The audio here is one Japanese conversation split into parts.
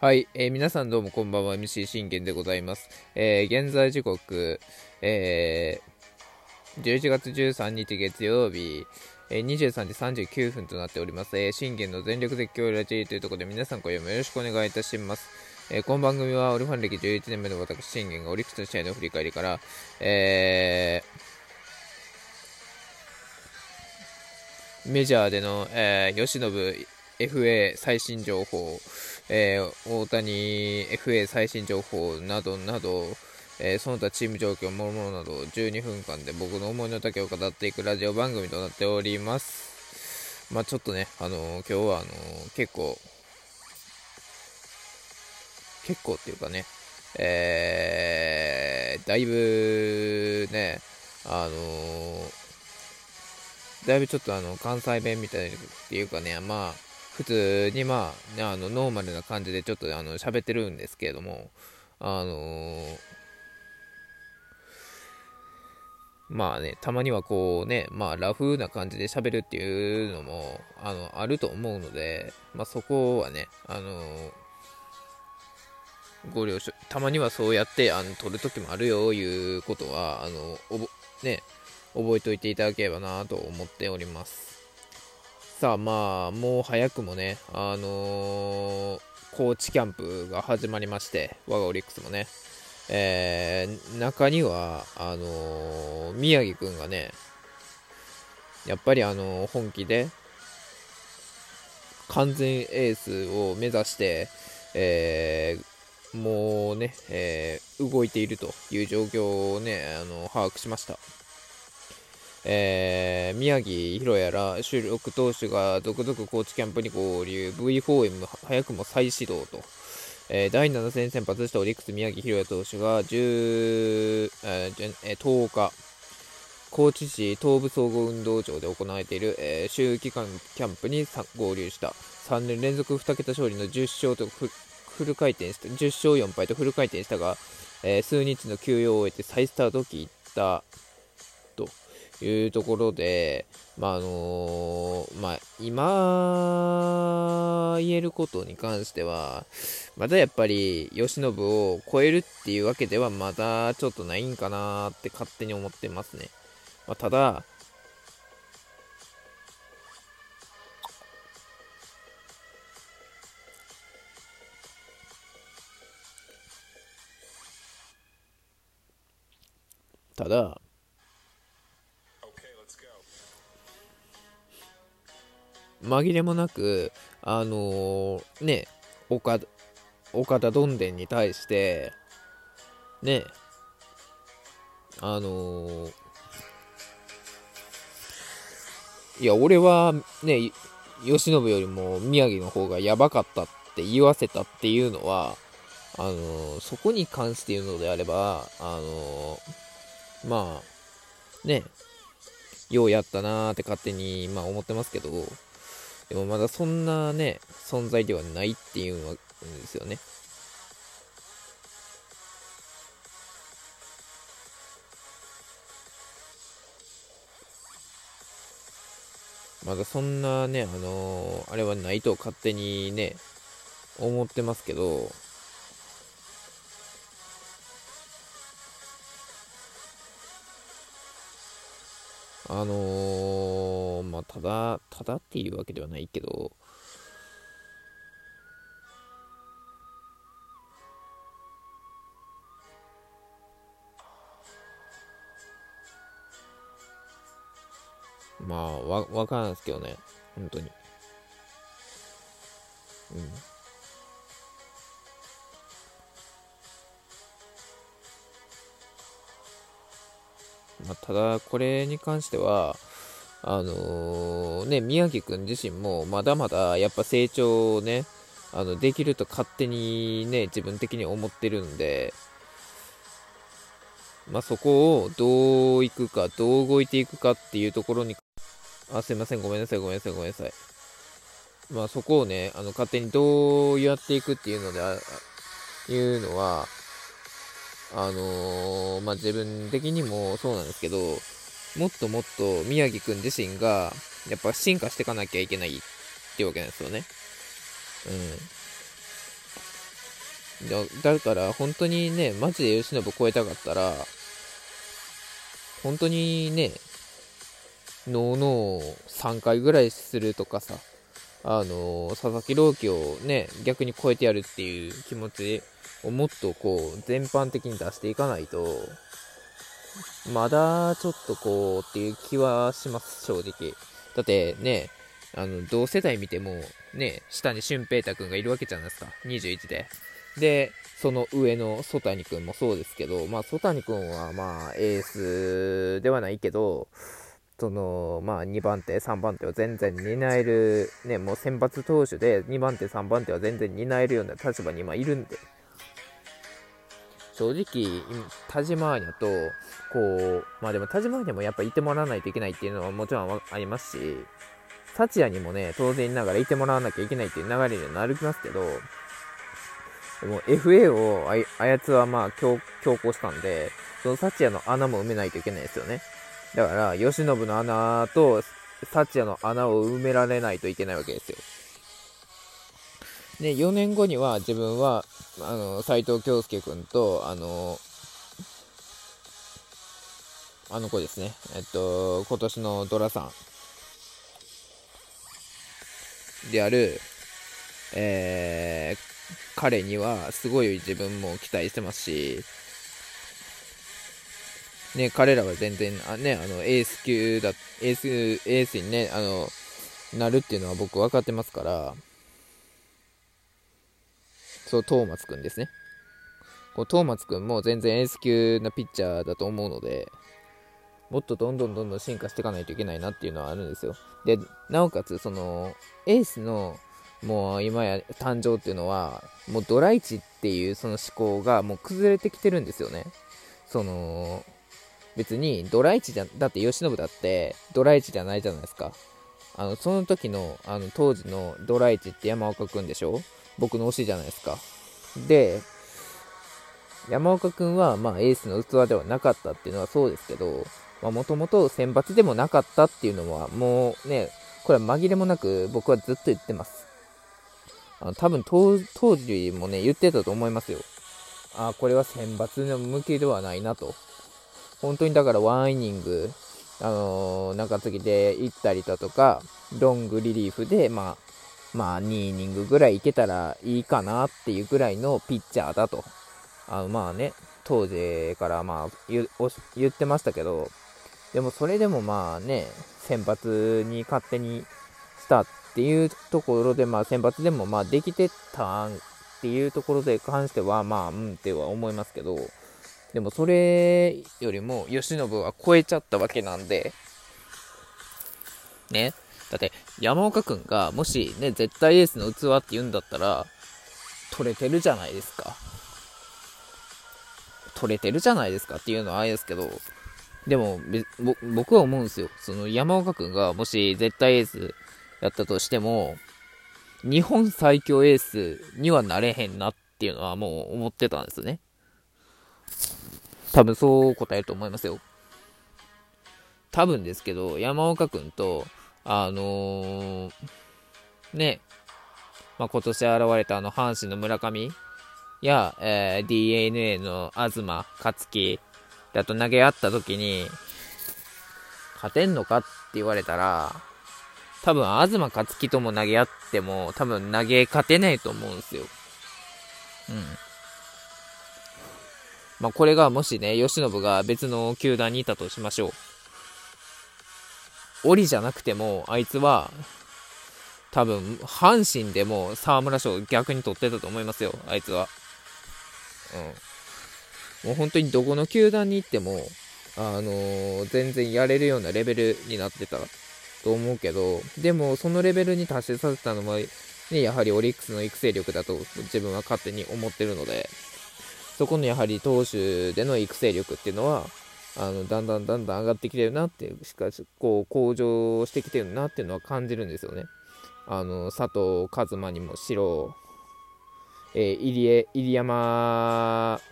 はい、えー、皆さんどうもこんばんは。MC 信玄でございます、えー、現在時刻、えー、11月13日月曜日、えー、23時39分となっております、えー、信玄の全力絶叫ラジーというところで皆さん今夜もよろしくお願いいたします、えー、この番組はオリファン歴11年目の私信玄がオリックスの試合の振り返りから、えー、メジャーでの、えー、吉信 FA 最新情報、えー、大谷 FA 最新情報などなど、えー、その他チーム状況、もろもろなど12分間で僕の思いの丈を語っていくラジオ番組となっております。まあちょっとね、あのー、今日はあの、結構、結構っていうかね、えー、だいぶね、あのだいぶちょっとあの関西弁みたいなっていうかね、まあ、普通にまあ、ねあの、ノーマルな感じでちょっとあの、喋ってるんですけれども、あのー、まあね、たまにはこうね、まあラフな感じで喋るっていうのも、あの、あると思うので、まあそこはね、あのー、ご了承、たまにはそうやって、あの、撮るときもあるよ、いうことは、あの、ね、覚えておいていただければなと思っております。さあまあ、もう早くもね、あのー、高知キャンプが始まりまして、我がオリックスもね、えー、中には、あのー、宮城くんがね、やっぱりあの本気で、完全エースを目指して、えー、もうね、えー、動いているという状況をね、あの把握しました。えー、宮城宏也ら主力投手が続々高知キャンプに合流。V4M 早くも再始動と、えー、第7戦先発したオリックス宮城宏也投手が10、えー、10日高知市東部総合運動場で行われている、えー、秋季間キャンプに合流した。3年連続2桁勝利の10勝とフル回転した10勝4敗とフル回転したが、えー、数日の休養を終えて再スタートを切ったと。いうところで、まああのー、まあ、今言えることに関しては、まだやっぱり慶喜を超えるっていうわけではまだちょっとないんかなって勝手に思ってますね。まあ、ただ、ただ、紛れもなく、あのー、ね、岡田、岡田どんでんに対して、ね、あのー、いや、俺はね、慶喜よりも宮城の方がやばかったって言わせたっていうのは、あのー、そこに関して言うのであれば、あのー、まあ、ね、ようやったなーって勝手に、まあ、思ってますけど、でもまだそんなね、存在ではないっていうんですよね。まだそんなね、あのー、あれはないと勝手にね、思ってますけど、あのー、まあ、ただ、ただっていうわけではないけど、まあ、わ、わからんですけどね。本当に。うん。まあ、ただ、これに関しては、あのー、ね、宮城くん自身もまだまだやっぱ成長をね、あの、できると勝手にね、自分的に思ってるんで、まあ、そこをどういくか、どう動いていくかっていうところに、あ、すいません、ごめんなさい、ごめんなさい、ごめんなさい。まあ、そこをね、あの、勝手にどうやっていくっていうので、あいうのは、あのー、まあ、自分的にもそうなんですけど、もっともっと宮城くん自身が、やっぱ進化していかなきゃいけないってわけなんですよね。うんだだから本当にねマジで由伸超えたかったら本当にねノーノー3回ぐらいするとかさあの佐々木朗希をね逆に超えてやるっていう気持ちをもっとこう全般的に出していかないとまだちょっとこうっていう気はします正直。だってねあの同世代見てもね下に俊平太君がいるわけじゃないですか。21で。でその上の曽谷君もそうですけどまあ曽谷君はまあエースではないけどそのまあ、2番手、3番手を全然担える、ね、もう選抜投手で2番手、3番手は全然担えるような立場に今いるんで、正直、田島アーニャと、こう、まあでも田島アーニャもやっぱいてもらわないといけないっていうのはもちろんありますし、幸也にもね、当然ながらいてもらわなきゃいけないっていう流れにはなりますけど、でも FA をあやつはまあ強強行したんで、その幸也の穴も埋めないといけないですよね。だから、慶喜の穴と、幸也の穴を埋められないといけないわけですよ。で、4年後には自分は、あの、斎藤京介君と、あの、あの子ですね。えっと、今年のドラさんである、えー、彼にはすごい自分も期待してますし、ね、彼らは全然、あね、あの、エース級だ、エース、エースにね、あの、なるっていうのは僕分かってますから、そう、トーマツくんですね。こうトーマツくんも全然エース級なピッチャーだと思うので、もっとどんどんどんどん進化していかないといけないなっていうのはあるんですよ。で、なおかつ、その、エースの、もう今や誕生っていうのは、もうドライチっていうその思考がもう崩れてきてるんですよね。その、別にドラ1じゃ、だって慶喜だってドラ1じゃないじゃないですか。あの、その時の、あの、当時のドラ1って山岡くんでしょ？僕の推しじゃないですか。で、山岡くんは、まあ、エースの器ではなかったっていうのはそうですけど、まあ、もともと選抜でもなかったっていうのは、もうね、これは紛れもなく僕はずっと言ってます。あの多分当時もね、言ってたと思いますよ。あ、これは選抜の向きではないなと。本当にだからワンイニング、あのー、中継ぎで行ったりだとか、ロングリリーフで、まあ、まあ、2イニングぐらいいけたらいいかなっていうぐらいのピッチャーだと。あの、まあね、当時からまあ言ってましたけど、でもそれでもまあね、先発に勝手にしたっていうところで、まあ先発でもまあできてたっていうところで関しては、まあ、うんっては思いますけど、でもそれよりも慶喜は超えちゃったわけなんで、ね。だって山岡君がもしね、絶対エースの器って言うんだったら、取れてるじゃないですか。取れてるじゃないですかっていうのはあれですけど、でも、僕は思うんですよ。その山岡君がもし絶対エースやったとしても、日本最強エースにはなれへんなっていうのはもう思ってたんですね。多分そう答えると思いますよ。多分ですけど、山岡君と、あのー、ね、まあ、今年現れたあの阪神の村上や、えー、DNA の東勝樹だと投げ合った時に、勝てんのかって言われたら、多分東勝樹とも投げ合っても、多分投げ勝てないと思うんですよ。うん。まあ、これがもしね、慶喜が別の球団にいたとしましょう。檻じゃなくても、あいつは、多分、阪神でも沢村賞逆に取ってたと思いますよ、あいつは。うん。もう本当にどこの球団に行っても、あのー、全然やれるようなレベルになってたと思うけど、でもそのレベルに達しさせたのは、ね、やはりオリックスの育成力だと自分は勝手に思ってるので、そこのやはり投手での育成力っていうのは、あのだんだんだんだん上がってきてるなって、しかし、こう、向上してきてるなっていうのは感じるんですよね。あの、佐藤一馬にもしろ、えー、入江、入山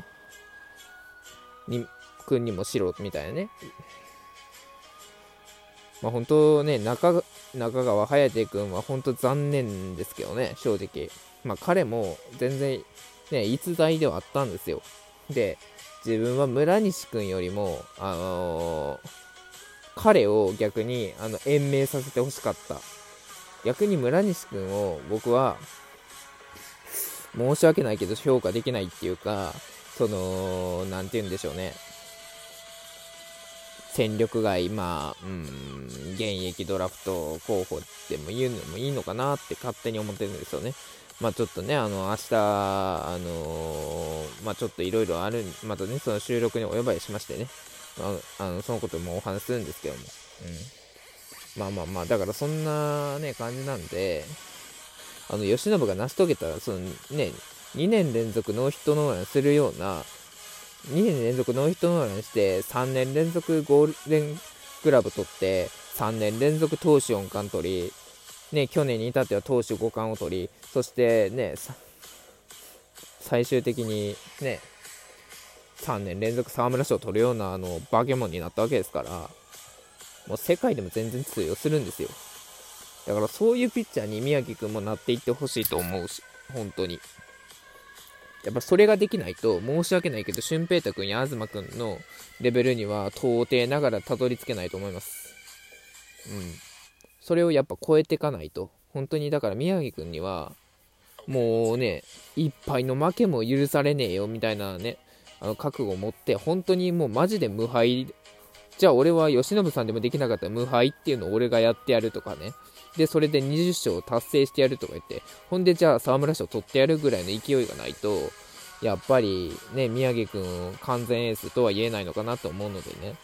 に、君にもしろみたいなね。まあ本当ね、中、中川颯君は本当残念ですけどね、正直。まあ彼も全然ね、逸材ではあったんですよ。で、自分は村西君よりも、あのー、彼を逆にあの延命させてほしかった。逆に村西君を僕は申し訳ないけど評価できないっていうか、その、何て言うんでしょうね。戦力外、まあ、うん、現役ドラフト候補でも言うのもいいのかなって勝手に思ってるんですよね。まあちょっとね、あの、明日、あのー、まあちょっといろいろある、またね、その収録にお呼ばれしましてね、まあ、あの、そのこともお話しするんですけども、うん。まあまあまあ、だからそんなね、感じなんで、あの、吉信が成し遂げた、そのね、2年連続ノーヒットノーランするような、2年連続ノーヒットノーランして、3年連続ゴールデングラブ取って、3年連続投手4冠取り、ね、去年に至っては投手5冠を取り、そしてね、最終的にね、3年連続沢村賞を取るようなあのバケモンになったわけですから、もう世界でも全然通用するんですよ。だからそういうピッチャーに宮城君もなっていってほしいと思うし、本当に。やっぱそれができないと、申し訳ないけど、俊平太くんや東くんのレベルには到底ながらたどり着けないと思います。うん。それをやっぱ超えていかないと。本当にだから宮城くんには、もうね、一杯の負けも許されねえよみたいなね、あの覚悟を持って、本当にもうマジで無敗、じゃあ俺は吉信さんでもできなかった無敗っていうのを俺がやってやるとかね。で、それで20勝達成してやるとか言って、ほんでじゃあ沢村賞取ってやるぐらいの勢いがないと、やっぱりね、宮城君完全エースとは言えないのかなと思うのでね。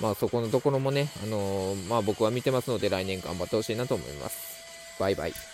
まあそこのところもね、あのー、まあ僕は見てますので来年頑張ってほしいなと思います。バイバイ。